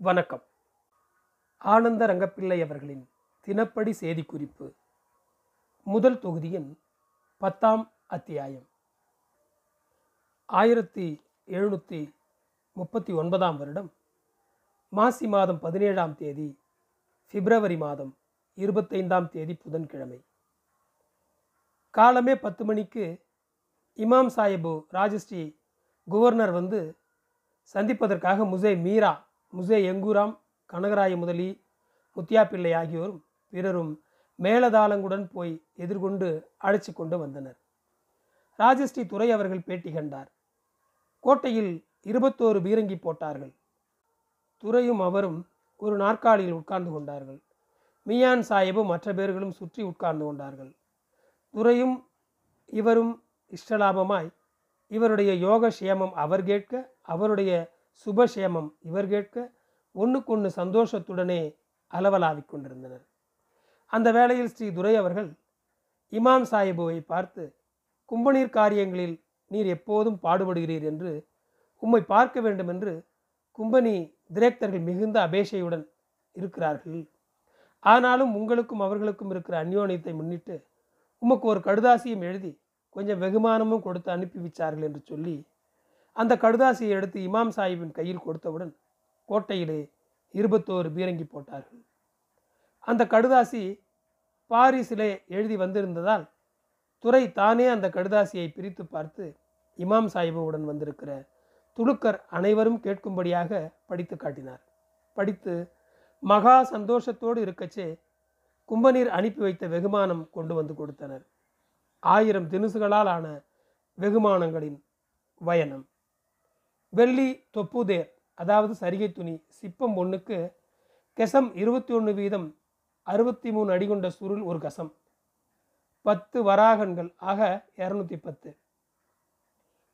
வணக்கம். ஆனந்த ரங்கப்பிள்ளை அவர்களின் தினப்படி செய்திக்குறிப்பு முதல் தொகுதியின் பத்தாம் அத்தியாயம். ஆயிரத்தி எழுநூற்றி முப்பத்தி ஒன்பதாம் வருடம் மாசி மாதம் பதினேழாம் தேதி பிப்ரவரி மாதம் இருபத்தைந்தாம் தேதி புதன்கிழமை. காலமே பத்து மணிக்கு இமாம் சாஹிபு ராஜஸ்ரீ கவர்னர் வந்து சந்திப்பதற்காக முசே மீரா முசே எங்கூராம் கனகராய முதலி முத்தியா பிள்ளை ஆகியோரும் பிறரும் மேலதாளங்குடன் போய் எதிர்கொண்டு அழைச்சி கொண்டு வந்தனர். ராஜஸ்ரீ துறை அவர்கள் பேட்டி கண்டார். கோட்டையில் இருபத்தோரு பீரங்கி போட்டார்கள். துறையும் அவரும் ஒரு நாற்காலியில் உட்கார்ந்து கொண்டார்கள். மியான் சாஹிபும் மற்ற பேர்களும் சுற்றி உட்கார்ந்து கொண்டார்கள். துறையும் இவரும் இஷ்டலாபமாய் இவருடைய யோக சேமம் அவர் கேட்க அவருடைய சுபசேமம். இவர் கேட்க ஒன்றுக்கொன்று சந்தோஷத்துடனே அளவலாவிக் கொண்டிருந்தனர். அந்த வேளையில் ஸ்ரீ துரை அவர்கள் இமாம் சாஹிபுவை பார்த்து கும்பநீர் காரியங்களில் நீர் எப்போதும் பாடுபடுகிறீர் என்று உம்மை பார்க்க வேண்டும் என்று கும்பனி திரேக்தர்கள் மிகுந்த அபேஷையுடன் இருக்கிறார்கள். ஆனாலும் உங்களுக்கும் அவர்களுக்கும் இருக்கிற அந்யோன்யத்தை முன்னிட்டு உமக்கு ஒரு கடுதாசியும் எழுதி கொஞ்சம் வெகுமானமும் கொடுத்து அனுப்பி வச்சார்கள் என்று சொல்லி அந்த கடுதாசியை எடுத்து இமாம் சாஹிப்பின் கையில் கொடுத்தவுடன் கோட்டையிலே இருபத்தோரு பீரங்கி போட்டார்கள். அந்த கடுதாசி பாரிஸிலே எழுதி வந்திருந்ததால் துறை தானே அந்த கடுதாசியை பிரித்து பார்த்து இமாம் சாஹிபுடன் வந்திருக்கிற துலுக்கர் அனைவரும் கேட்கும்படியாக படித்து காட்டினார். படித்து மகா சந்தோஷத்தோடு இருக்கச்சே கும்பநீர் அனுப்பி வைத்த வெகுமானம் கொண்டு வந்து கொடுத்தனர். ஆயிரம் தினுசுகளால் ஆன வெகுமானங்களின் வயனம். வெள்ளி தொப்புதேர் அதாவது சரிகை துணி சிப்பம் ஒன்றுக்கு கெசம் இருபத்தி ஒன்று வீதம் அறுபத்தி மூணு அடி கொண்ட சுருள் ஒரு கசம். பத்து வராகன்கள் ஆக இரநூத்தி பத்து.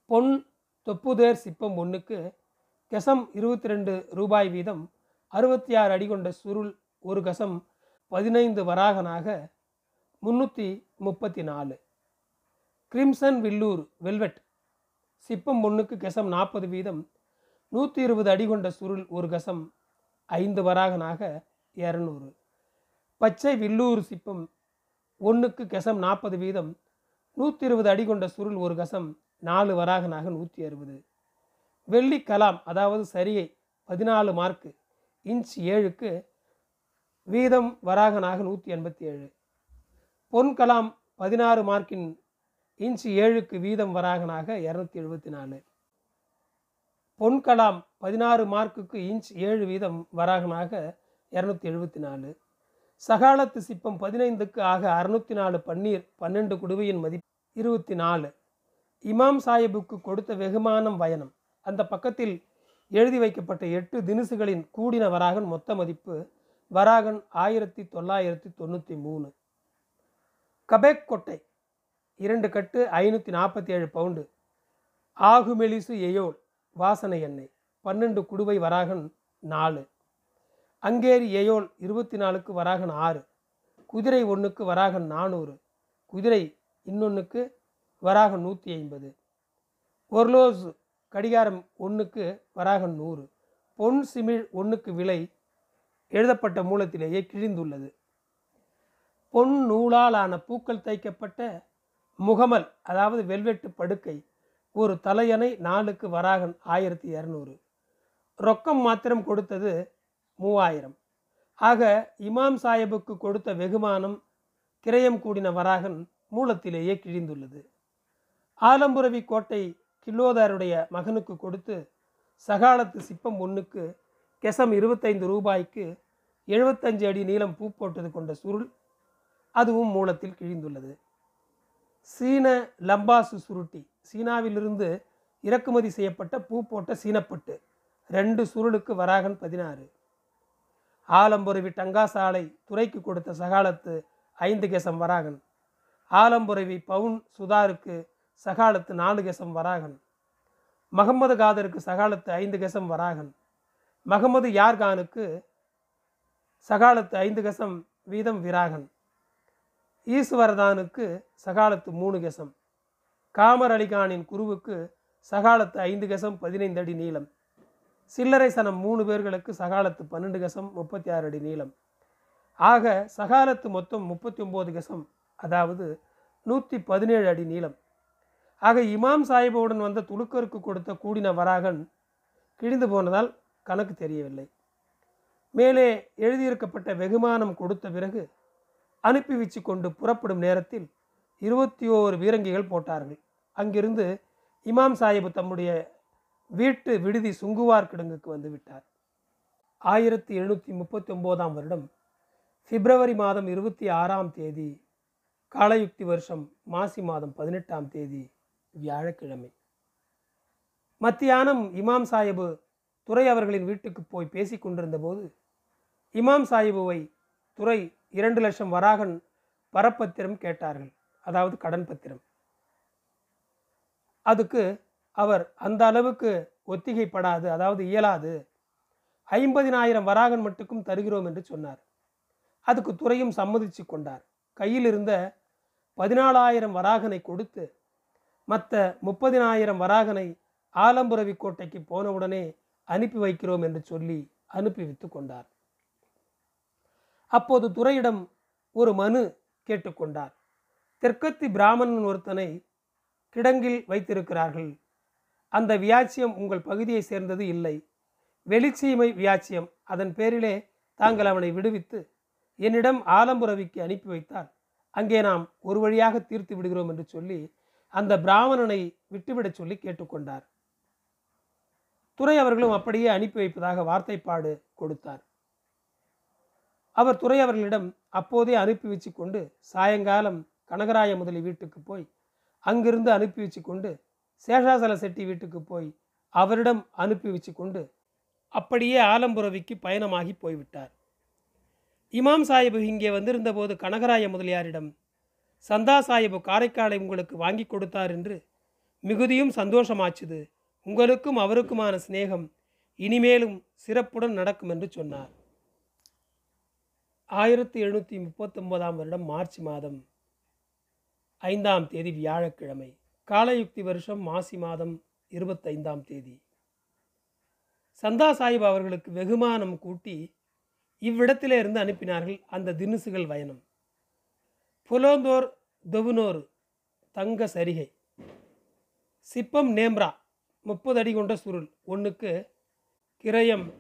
பொன் தொப்புதேர் சிப்பம் ஒன்றுக்கு கெசம் இருபத்தி ரெண்டு ரூபாய் வீதம் அறுபத்தி ஆறு அடி கொண்ட சுருள் ஒரு கசம் பதினைந்து வராகனாக முன்னூற்றி முப்பத்தி நாலு கிரிம்சன் வில்லூர் வெல்வெட். சிப்பம் ஒன்றுக்கு கெசம் நாற்பது வீதம் நூற்றி இருபது அடி கொண்ட சுருள் ஒரு கசம் ஐந்து வராகனாக இரநூறு. பச்சை வில்லூர் சிப்பம் ஒன்றுக்கு கெசம் நாற்பது வீதம் நூற்றி இருபது அடி கொண்ட சுருள் ஒரு கசம் நாலு வராகனாக நூற்றி அறுபது. வெள்ளி கலாம் அதாவது சரியை பதினாலு மார்க்கு இன்ச் ஏழுக்கு வீதம் வராகனாக நூற்றி எண்பத்தி ஏழு. பொன் கலாம் பதினாறு மார்க்கின் இன்ச் ஏழுக்கு வீதம் வராகனாக இரநூத்தி எழுபத்தி நாலு. பொன்கலாம் பதினாறு மார்க்குக்கு இன்ச் ஏழு வீதம் வராகனாக இரநூத்தி எழுபத்தி நாலு. சகாலத்து சிப்பம் பதினைந்துக்கு ஆக அறுநூத்தி நாலு பன்னீர் பன்னெண்டு குடுவையின் மதிப்பு இருபத்தி நாலு. இமாம் சாஹிபுக்கு கொடுத்த வெகுமானம் வயனம். அந்த பக்கத்தில் எழுதி வைக்கப்பட்ட எட்டு தினுசுகளின் கூடின வராகன் மொத்த மதிப்பு வராகன் ஆயிரத்தி தொள்ளாயிரத்தி தொண்ணூற்றி மூணு. கபேக் கொட்டை இரண்டு கட்டு ஐநூற்றி நாற்பத்தி ஏழு பவுண்டு. ஆகுமெலிசு எயோல் வாசனை எண்ணெய் பன்னெண்டு குடுவை வராகன் நாலு. அங்கேரி எயோல் இருபத்தி நாலுக்கு வராகன் ஆறு. குதிரை ஒன்றுக்கு வராகன் நானூறு. குதிரை இன்னொன்றுக்கு வராகன் நூற்றி ஐம்பது. ஒர்லோஸ் கடிகாரம் ஒன்றுக்கு வராகன் நூறு. பொன் சிமிழ் ஒன்றுக்கு விலை எழுதப்பட்ட மூலத்திலேயே கிழிந்துள்ளது. பொன் நூலாலான பூக்கள் தைக்கப்பட்ட முகமல் அதாவது வெல்வெட்டு படுக்கை ஒரு தலையணை நாலுக்கு வராகன் ஆயிரத்தி இரநூறு. ரொக்கம் மாத்திரம் கொடுத்தது மூவாயிரம். ஆக இமாம் சாஹிபுக்கு கொடுத்த வெகுமானம் கிரயம் கூடின வராகன் மூலத்திலேயே கிழிந்துள்ளது. ஆலம்புரவி கோட்டை கில்லோதாருடைய மகனுக்கு கொடுத்து சகாலத்து சிப்பம் ஒன்றுக்கு கெசம் இருபத்தைந்து ரூபாய்க்கு எழுபத்தஞ்சு அடி நீளம் பூ போட்டது கொண்ட சுருள் அதுவும் மூலத்தில் கிழிந்துள்ளது. சீன லம்பாசு சுருட்டி. சீனாவிலிருந்து இறக்குமதி செய்யப்பட்ட பூ போட்ட சீனப்பட்டு. ரெண்டு சுருளுக்கு வராகன் பதினாறு. ஆலம்புரவி டங்காசாலை துறைக்கு கொடுத்த சகாலத்து ஐந்து கேசம் வராகன். ஆலம்புரவி பவுன் சுதாருக்கு சகாலத்து நாலு கேசம் வராகன். மகமது காதருக்கு சகாலத்து ஐந்து கெசம் வராகன். மகமது யார்கானுக்கு சகாலத்து ஐந்து கசம் வீதம் விராகன். ஈஸ்வரதானுக்கு சகாலத்து மூணு கெசம். காமர் அலிகானின் குருவுக்கு சகாலத்து ஐந்து கசம் பதினைந்து அடி நீளம். சில்லறை சனம் மூணு பேர்களுக்கு சகாலத்து பன்னெண்டு கசம் முப்பத்தி ஆறு அடி நீளம். ஆக சகாலத்து மொத்தம் முப்பத்தி ஒம்பது கசம் அதாவது நூற்றி பதினேழு அடி நீளம். ஆக இமாம் சாஹிபுடன் வந்த துலுக்கருக்கு கொடுத்த கூடின வராகன் கிழிந்து போனதால் கணக்கு தெரியவில்லை. மேலே எழுதியிருக்கப்பட்ட வெகுமானம் கொடுத்த பிறகு அனுப்பி வச்சு கொண்டு புறப்படும் நேரத்தில் இருபத்தி ஓரு வீரங்கிகள் போட்டார்கள். அங்கிருந்து இமாம் சாஹிப் தம்முடைய வீட்டு விடுதி சுங்குவார் கிடங்குக்கு வந்து விட்டார். ஆயிரத்தி எழுநூற்றி முப்பத்தி ஒம்போதாம் வருடம் பிப்ரவரி மாதம் இருபத்தி ஆறாம் தேதி காலயுக்தி வருஷம் மாசி மாதம் பதினெட்டாம் தேதி வியாழக்கிழமை. மத்தியானம் இமாம் சாஹிபு துறை அவர்களின் வீட்டுக்கு போய் பேசி கொண்டிருந்த போது இமாம் சாஹிபுவை துறை இரண்டு லட்சம் வராகன் வரப்பத்திரம் கேட்டார்கள். அதாவது கடன் பத்திரம். அதுக்கு அவர் அந்த அளவுக்கு ஒத்திகைப்படாது அதாவது இயலாது. ஐம்பதினாயிரம் வராகன் மட்டுக்கும் தருகிறோம் என்று சொன்னார். அதுக்கு துறையும் சம்மதிச்சு கொண்டார். கையில் இருந்த பதினாலாயிரம் வராகனை கொடுத்து மற்ற முப்பதினாயிரம் வராகனை ஆலம்புரவி கோட்டைக்கு போனவுடனே அனுப்பி வைக்கிறோம் என்று சொல்லி அனுப்பி வைத்து கொண்டார். அப்போது துறையிடம் ஒரு மனு கேட்டுக்கொண்டார். தெற்கத்தி பிராமணன் ஒருத்தனை கிடங்கில் வைத்திருக்கிறார்கள். அந்த வியாச்சியம் உங்கள் பகுதியை சேர்ந்தது இல்லை. வெளிச்சீமை வியாச்சியம். அதன் பேரிலே தாங்கள் அவனை விடுவித்து என்னிடம் ஆலம்புரவிக்கு அனுப்பி வைத்தால் அங்கே நாம் ஒரு வழியாக தீர்த்து விடுகிறோம் என்று சொல்லி அந்த பிராமணனை விட்டுவிடச் சொல்லி கேட்டுக்கொண்டார். துறை அவர்களும் அப்படியே அனுப்பி வைப்பதாக வார்த்தைப்பாடு கொடுத்தார். அவர் துறை அவர்களிடம் அப்போதே அனுப்பி வச்சு கொண்டு சாயங்காலம் கனகராய முதலி வீட்டுக்கு போய் அங்கிருந்து அனுப்பி வச்சு கொண்டு சேஷாசல செட்டி வீட்டுக்கு போய் அவரிடம் அனுப்பி வச்சு கொண்டு அப்படியே ஆலம்புரவிக்கு பயணமாகி போய்விட்டார். இமாம் சாஹிபு இங்கே வந்திருந்த போது கனகராய முதலியாரிடம் சந்தா சாஹிபு காரைக்காலை உங்களுக்கு வாங்கி கொடுத்தார் என்று மிகுதியும் சந்தோஷமாச்சுது. உங்களுக்கும் அவருக்குமான சிநேகம் இனிமேலும் சிறப்புடன் நடக்கும் என்று சொன்னார். ஆயிரத்தி எழுநூற்றி முப்பத்தொன்பதாம் வருடம் மார்ச் மாதம் ஐந்தாம் தேதி வியாழக்கிழமை. காலயுக்தி வருஷம் மாசி மாதம் இருபத்தைந்தாம் தேதி. சந்தா சாஹிப் அவர்களுக்கு வெகுமானம் கூட்டி இவ்விடத்திலே இருந்து அனுப்பினார்கள் அந்த தினுசுகள் வயனம். புலோந்தோர் தொவுனோர் தங்க சரிகை. சிப்பம் நேம்ரா முப்பது அடி கொண்ட சுருள் ஒன்றுக்கு கிரயம்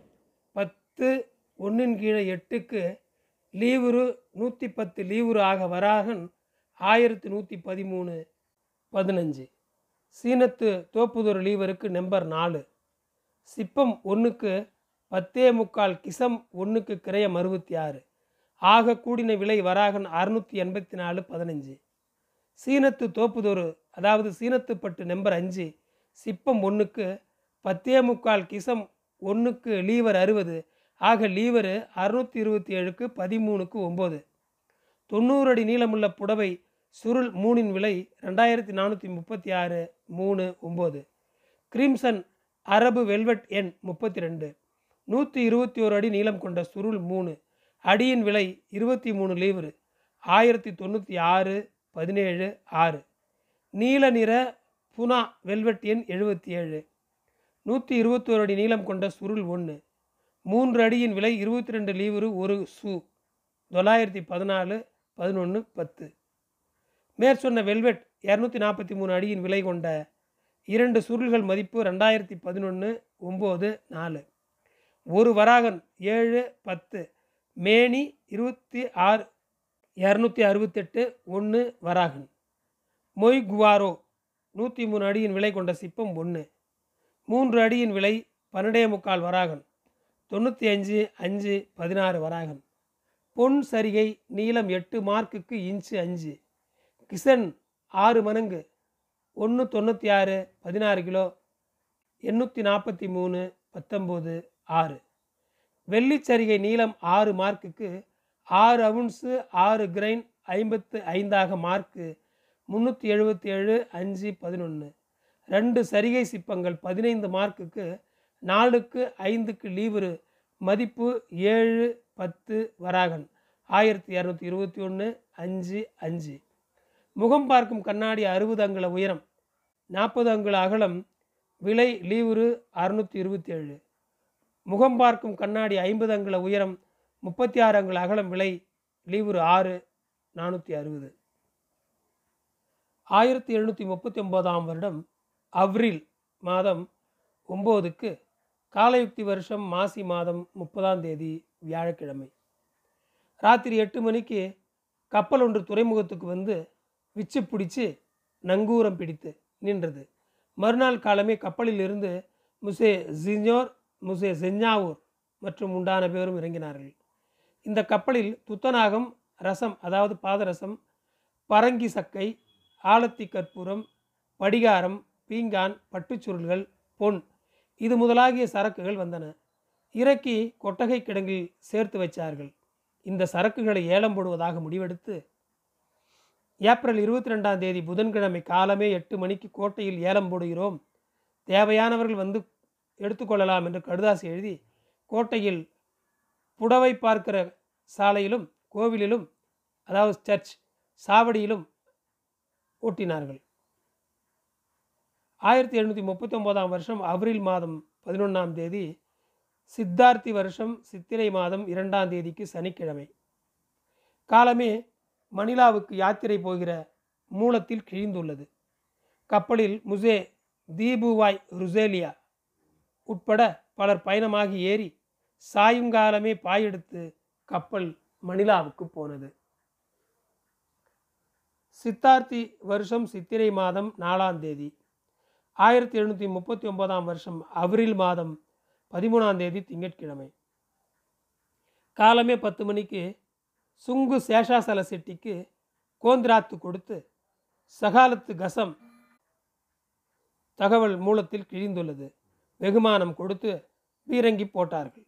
பத்து ஒன்றின் கீழே எட்டுக்கு லீவுரு நூற்றி பத்து லீவுரு ஆக வராகன் ஆயிரத்தி நூற்றி பதிமூணு பதினஞ்சு. சீனத்து தோப்புதொரு லீவருக்கு நம்பர் நாலு. சிப்பம் ஒன்றுக்கு பத்தே முக்கால் கிசம் ஒன்றுக்கு கிரயம் அறுபத்தி ஆறு ஆக கூடின விலை வராகன் அறுநூற்றி எண்பத்தி நாலு பதினஞ்சு. சீனத்து தோப்புதொரு அதாவது சீனத்துப்பட்டு நம்பர் அஞ்சு சிப்பம் ஒன்றுக்கு பத்தே முக்கால் கிசம் ஒன்றுக்கு லீவர் அறுபது ஆக லீவரு அறுநூற்றி இருபத்தி ஏழுக்கு பதிமூணுக்கு ஒம்பது. தொண்ணூறு அடி நீளமுள்ள புடவை சுருள் மூணின் விலை ரெண்டாயிரத்தி நானூற்றி முப்பத்தி ஆறு மூணு ஒம்பது. கிரிம்சன் அரபு வெல்வெட் எண் முப்பத்தி ரெண்டு. நூற்றி இருபத்தி ஓரு அடி நீளம் கொண்ட சுருள் மூணு. அடியின் விலை இருபத்தி மூணு லீவரு ஆயிரத்தி தொண்ணூற்றி ஆறு பதினேழு ஆறு. நீல நிற புனா வெல்வெட் எண் எழுபத்தி ஏழு. நூற்றி இருபத்தோரு அடி நீளம் கொண்ட சுருள் ஒன்று. மூன்று அடியின் விலை இருபத்தி ரெண்டு லீவரு ஒரு சு. தொள்ளாயிரத்தி பதினாலு பதினொன்று பத்து. மேற்சொன்ன வெல்வெட் இரநூத்தி நாற்பத்தி மூணு அடியின் விலை கொண்ட இரண்டு சுருள்கள் மதிப்பு ரெண்டாயிரத்தி பதினொன்று ஒம்பது நாலு. ஒரு வராகன் ஏழு பத்து. மேனி இருபத்தி ஆறு இரநூத்தி அறுபத்தெட்டு ஒன்று வராகன். மொய் குவாரோ நூற்றி மூணு அடியின் விலை கொண்ட சிப்பம் ஒன்று மூன்று அடியின் விலை பன்னெண்டே முக்கால் வராகன். தொண்ணூற்றி அஞ்சு அஞ்சு பதினாறு வராகன் பொன் சரிகை நீளம் எட்டு மார்க்குக்கு இன்ச்சு அஞ்சு. கிசன் ஆறு மணங்கு ஒன்று தொண்ணூற்றி ஆறு பதினாறு கிலோ. எண்ணூற்றி நாற்பத்தி மூணு பத்தொம்போது ஆறு. வெள்ளிச்சரிகை நீளம் ஆறு மார்க்குக்கு ஆறு அவுன்ஸு ஆறு கிரைன் ஐம்பத்து ஐந்தாக மார்க்கு. முந்நூற்றி எழுபத்தி ஏழு அஞ்சு பதினொன்று ரெண்டு சரிகை சிப்பங்கள் பதினைந்து மார்க்குக்கு நாலுக்கு ஐந்துக்கு லீவரு. மதிப்பு ஏழு பத்து வராகன். ஆயிரத்தி இரநூத்தி இருபத்தி ஒன்று அஞ்சு அஞ்சு. முகம் பார்க்கும் கண்ணாடி அறுபது அங்குல உயரம். நாற்பது அங்குல அகலம். விலை லீவுரு அறுநூற்றி இருபத்தி ஏழு முகம் பார்க்கும் கண்ணாடி ஐம்பது அங்குல உயரம். முப்பத்தி ஆறு அங்குல அகலம். விலை லீவுரு ஆறு நானூற்றி அறுபது. ஆயிரத்தி எழுநூற்றி முப்பத்தி ஒன்பதாம் வருடம் அவ்ரில் மாதம் ஒம்போதுக்கு காலயுக்தி வருஷம் மாசி மாதம் முப்பதாம் தேதி வியாழக்கிழமை. ராத்திரி எட்டு மணிக்கு கப்பல் ஒன்று துறைமுகத்துக்கு வந்து விச்சு பிடிச்சு நங்கூரம் பிடித்து நின்றது. மறுநாள் காலமே கப்பலில் இருந்து முசே ஜிஞ்சோர் முசே செஞ்சாவூர் மற்றும் உண்டான பேரும் இறங்கினார்கள். இந்த கப்பலில் துத்தநாகம் ரசம் அதாவது பாதரசம் பரங்கி சக்கை ஆலத்தி கற்பூரம் படிகாரம் பீங்கான் பட்டுச்சுருள்கள் பொன் இது முதலாகிய சரக்குகள் வந்தன. இறக்கி கொட்டகை கிடங்கில் சேர்த்து வைச்சார்கள். இந்த சரக்குகளை ஏலம் போடுவதாக முடிவெடுத்து ஏப்ரல் இருபத்தி ரெண்டாம் தேதி புதன்கிழமை காலமே எட்டு மணிக்கு கோட்டையில் ஏலம் போடுகிறோம். தேவையானவர்கள் வந்து எடுத்துக்கொள்ளலாம் என்று கடுதாசி எழுதி கோட்டையில் புடவை பார்க்கிற சாலையிலும் கோவிலிலும் அதாவது சர்ச் சாவடியிலும் ஓட்டினார்கள். ஆயிரத்தி எழுநூற்றி முப்பத்தொம்போதாம் வருஷம் அப்ரில் மாதம் பதினொன்றாம் தேதி சித்தார்த்தி வருஷம் சித்திரை மாதம் இரண்டாம் தேதிக்கு சனிக்கிழமை. காலமே மணிலாவுக்கு யாத்திரை போகிற மூலத்தில் கிழிந்துள்ளது. கப்பலில் முசே தீபுவாய் ருசேலியா உட்பட பலர் பயணமாகி ஏறி சாயுங்காலமே பாயெடுத்து கப்பல் மணிலாவுக்கு போனது. சித்தார்த்தி வருஷம் சித்திரை மாதம் நாலாம் தேதி. ஆயிரத்தி எழுநூற்றி முப்பத்தி ஒன்பதாம் வருஷம் அப்ரில் மாதம் பதிமூணாம் தேதி திங்கட்கிழமை. காலமே பத்து மணிக்கு சுங்கு சேஷாசல செட்டிக்கு கோந்திராத்து கொடுத்து சகாலத்து கசம் தகவல் மூலத்தில் கிழிந்துள்ளது. வெகுமானம் கொடுத்து பீரங்கி போட்டார்கள்.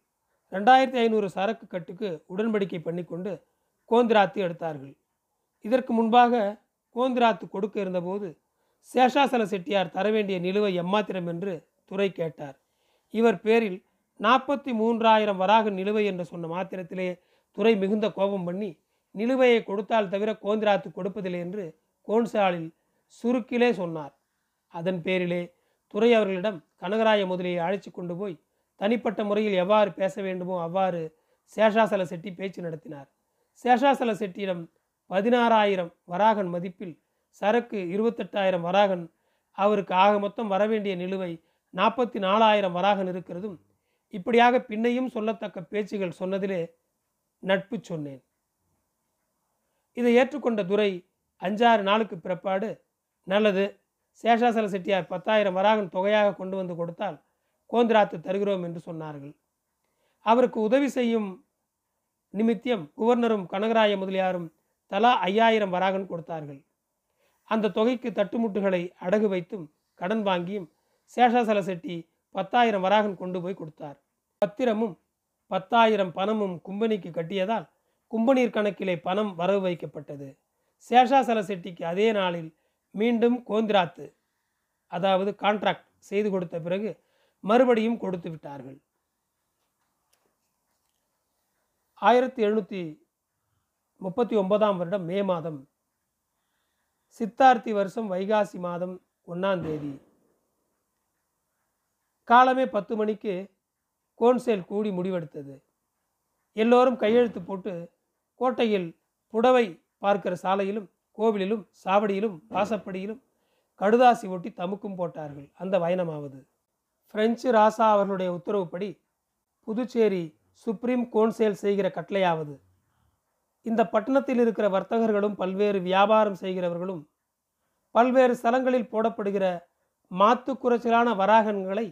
ரெண்டாயிரத்தி ஐநூறு சரக்கு கட்டுக்கு உடன்படிக்கை பண்ணிக்கொண்டு கோந்திராத்து எடுத்தார்கள். இதற்கு முன்பாக கோந்திராத்து கொடுக்க இருந்தபோது சேஷாசல செட்டியார் தர வேண்டிய நிலுவை எம்மாத்திரம் என்று துறை கேட்டார். இவர் பேரில் நாற்பத்தி மூன்றாயிரம் வராக நிலுவை என்று சொன்ன மாத்திரத்திலே துறை மிகுந்த கோபம் பண்ணி நிலுவையை கொடுத்தால் தவிர கோந்திராத்து கொடுப்பதில்லை என்று கோன்சாலில் சுருக்கிலே சொன்னார். அதன் பேரிலே துறை அவர்களிடம் கனகராய முதலியை அழைச்சி கொண்டு போய் தனிப்பட்ட முறையில் எவ்வாறு பேச வேண்டுமோ அவ்வாறு சேஷாசல செட்டி பேச்சு நடத்தினார். சேஷாசல செட்டியிடம் பதினாறாயிரம் வராகன் மதிப்பில் சரக்கு இருபத்தெட்டாயிரம் வராகன் அவருக்கு ஆக மொத்தம் வரவேண்டிய நிலுவை நாற்பத்தி நாலாயிரம் வராகன் இருக்கிறதும் இப்படியாக பின்னையும் சொல்லத்தக்க பேச்சுகள் சொன்னதிலே நட்பு சொன்னேன். இதை ஏற்றுக்கொண்ட துரை அஞ்சாறு நாளுக்கு பிறப்பாடு நல்லது சேஷாசல செட்டியார் பத்தாயிரம் வராகன் தொகையாக கொண்டு வந்து கொடுத்தால் கோந்திராத்து தருகிறோம் என்று சொன்னார்கள். அவருக்கு உதவி செய்யும் நிமித்தியம் குவர்னரும் கனகராய முதலியாரும் தலா ஐயாயிரம் வராகன் கொடுத்தார்கள். அந்த தொகைக்கு தட்டுமுட்டுகளை அடகு வைத்தும் கடன் வாங்கியும் சேஷாசல செட்டி பத்தாயிரம் வராகன் கொண்டு போய் கொடுத்தார். பத்திரமும் பத்தாயிரம் பணமும் கும்பனிக்கு கட்டியதால் கும்பனீர் கணக்கிலே பணம் வரவு வைக்கப்பட்டது. சேஷாசல செட்டிக்கு அதே நாளில் மீண்டும் கோந்திராத்து அதாவது கான்ட்ராக்ட் செய்து கொடுத்த பிறகு மறுபடியும் கொடுத்து விட்டார்கள். ஆயிரத்தி எழுநூற்றி முப்பத்தி ஒன்பதாம் வருடம் மே மாதம் சித்தார்த்தி வருஷம் வைகாசி மாதம் ஒன்றாம் தேதி. காலமே பத்து மணிக்கு கோன்சேல் கூடி முடிவெடுத்தது. எல்லோரும் கையெழுத்து போட்டு கோட்டையில் புடவை பார்க்கிற சாலையிலும் கோவிலிலும் சாவடியிலும் வாசப்படியிலும் கடுதாசி ஒட்டி தமுக்கும் போட்டார்கள். அந்த பயணமாவது. பிரெஞ்சு ராசா அவர்களுடைய உத்தரவுப்படி புதுச்சேரி சுப்ரீம் கோன்சேல் செய்கிற கட்டளையாவது. இந்த பட்டணத்தில் இருக்கிற வர்த்தகர்களும் பல்வேறு வியாபாரம் செய்கிறவர்களும் பல்வேறு ஸ்தலங்களில் போடப்படுகிற மாத்து குறைச்சலான வராகன்களை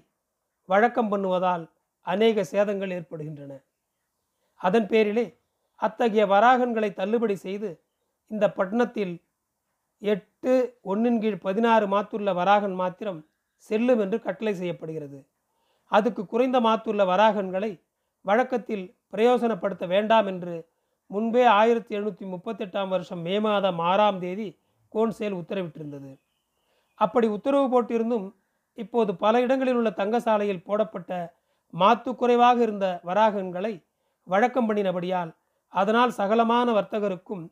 வழக்கம் பண்ணுவதால் அநேக சேதங்கள் ஏற்படுகின்றன. அதன் பேரிலே அத்தகைய வராகன்களை தள்ளுபடி செய்து இந்த பட்டணத்தில் எட்டு ஒன்றின் கீழ் பதினாறு மாத்துள்ள வராகன் மாத்திரம் செல்லும் என்று கட்டளை செய்யப்படுகிறது. அதுக்கு குறைந்த மாத்துள்ள வராகன்களை வழக்கத்தில் பிரயோசனப்படுத்த வேண்டாம் என்று முன்பே ஆயிரத்தி எழுநூற்றி முப்பத்தெட்டாம் வருஷம் மே மாதம் ஆறாம் தேதி கோன்சேல் உத்தரவிட்டிருந்தது. அப்படி உத்தரவு போட்டிருந்தும் இப்போது பல இடங்களில் உள்ள தங்கசாலையில் போடப்பட்ட மாத்து குறைவாக இருந்த வராகன்களை வழக்கம் பண்ணினபடியால் அதனால் சகலமான வர்த்தகருக்கும்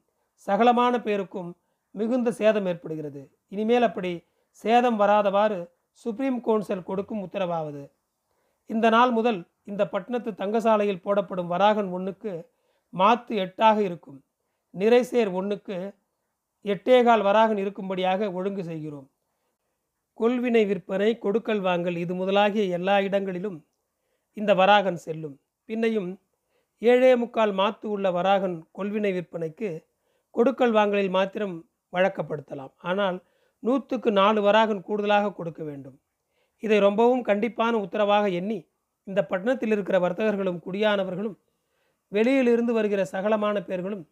சகலமான பேருக்கும் மிகுந்த சேதம் ஏற்படுகிறது. இனிமேல் அப்படி சேதம் வராதவாறு சுப்ரீம் கவுன்சில் கொடுக்கும் உத்தரவாவது. இந்த நாள் முதல் இந்த பட்டணத்து தங்கசாலையில் போடப்படும் வராகன் ஒன்றுக்கு மாத்து எட்டாக இருக்கும். நிறைசேர் ஒன்றுக்கு எட்டேகால் வராகன் இருக்கும்படியாக ஒழுங்கு செய்கிறோம். கொள்வினை விற்பனை கொடுக்கல் வாங்கல் இது முதலாகிய எல்லா இடங்களிலும் இந்த வராகன் செல்லும். பின்னையும் ஏழே முக்கால் மாத்து உள்ள வராகன் கொள்வினை விற்பனைக்கு கொடுக்கல் வாங்கலில் மாத்திரம் வழக்கப்படுத்தலாம். ஆனால் நூற்றுக்கு நாலு வராகன் கூடுதலாக கொடுக்க வேண்டும். இதை ரொம்பவும் கண்டிப்பான உத்தரவாக எண்ணி இந்த பட்டணத்தில் இருக்கிற வர்த்தகர்களும் குடியானவர்களும் வெளியிலிருந்து வருகிற சகலமான பேர்களும்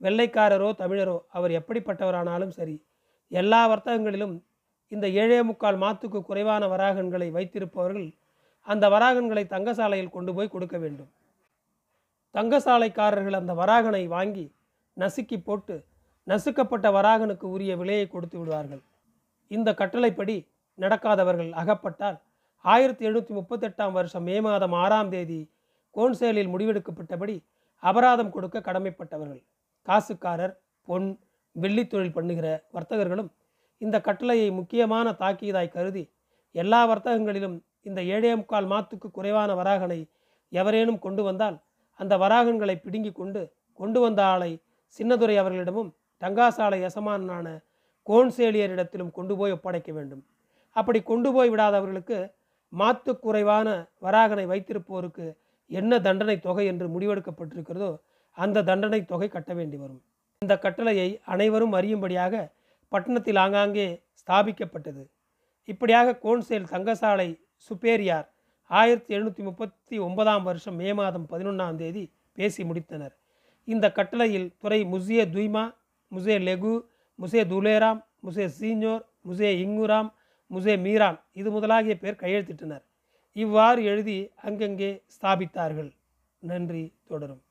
வெள்ளைக்காரரோ தமிழரோ அவர் எப்படிப்பட்டவரானாலும் சரி எல்லா வர்த்தகங்களிலும் இந்த ஏழே முக்கால் மாத்துக்கு குறைவான வராகன்களை வைத்திருப்பவர்கள் அந்த வராகன்களை தங்கசாலையில் கொண்டு போய் கொடுக்க வேண்டும். தங்கசாலைக்காரர்கள் அந்த வராகனை வாங்கி நசுக்கி போட்டு நசுக்கப்பட்ட வராகனுக்கு உரிய விலையை கொடுத்து விடுவார்கள். இந்த கட்டளைப்படி நடக்காதவர்கள் அகப்பட்டால் ஆயிரத்தி எழுநூற்றி முப்பத்தெட்டாம் வருஷம் மே மாதம் ஆறாம் தேதி கோன்சேலில் முடிவெடுக்கப்பட்டபடி அபராதம் கொடுக்க கடமைப்பட்டவர்கள். காசுக்காரர் பொன் வெள்ளி தொழில் பண்ணுகிற வர்த்தகர்களும் இந்த கட்டளையை முக்கியமான தாக்கியதாய் கருதி எல்லா வர்த்தகங்களிலும் இந்த ஏழே முக்கால் மாத்துக்கு குறைவான வராகனை எவரேனும் கொண்டு வந்தால் அந்த வராகன்களை பிடுங்கி கொண்டு கொண்டு வந்த ஆளை சின்னதுரை அவர்களிடமும் டங்காசாலை எசமானான கோன்சேலியரிடத்திலும் கொண்டு போய் ஒப்படைக்க வேண்டும். அப்படி கொண்டு போய் விடாதவர்களுக்கு மாத்து குறைவான வராகனை வைத்திருப்போருக்கு என்ன தண்டனை தொகை என்று முடிவெடுக்கப்பட்டிருக்கிறதோ அந்த தண்டனை தொகை கட்ட வேண்டி வரும். இந்த கட்டளையை அனைவரும் அறியும்படியாக பட்டணத்தில் ஆங்காங்கே ஸ்தாபிக்கப்பட்டது. இப்படியாக கோன்சேல் தங்கசாலை சுப்பேரியார் ஆயிரத்தி எழுநூற்றி முப்பத்தி ஒன்பதாம் வருஷம் மே மாதம் பதினொன்றாம் தேதி பேசி முடித்தனர். இந்த கட்டளையில் துறை முசே துய்மா முசே லெகு முசே துலேராம் முசே சீனியோர் முசே இங்குராம் முசே மீரான் இது முதலாகிய பேர் கையெழுத்திட்டனர். இவ்வாறு எழுதி அங்கங்கே ஸ்தாபித்தார்கள். நன்றி தொடரும்.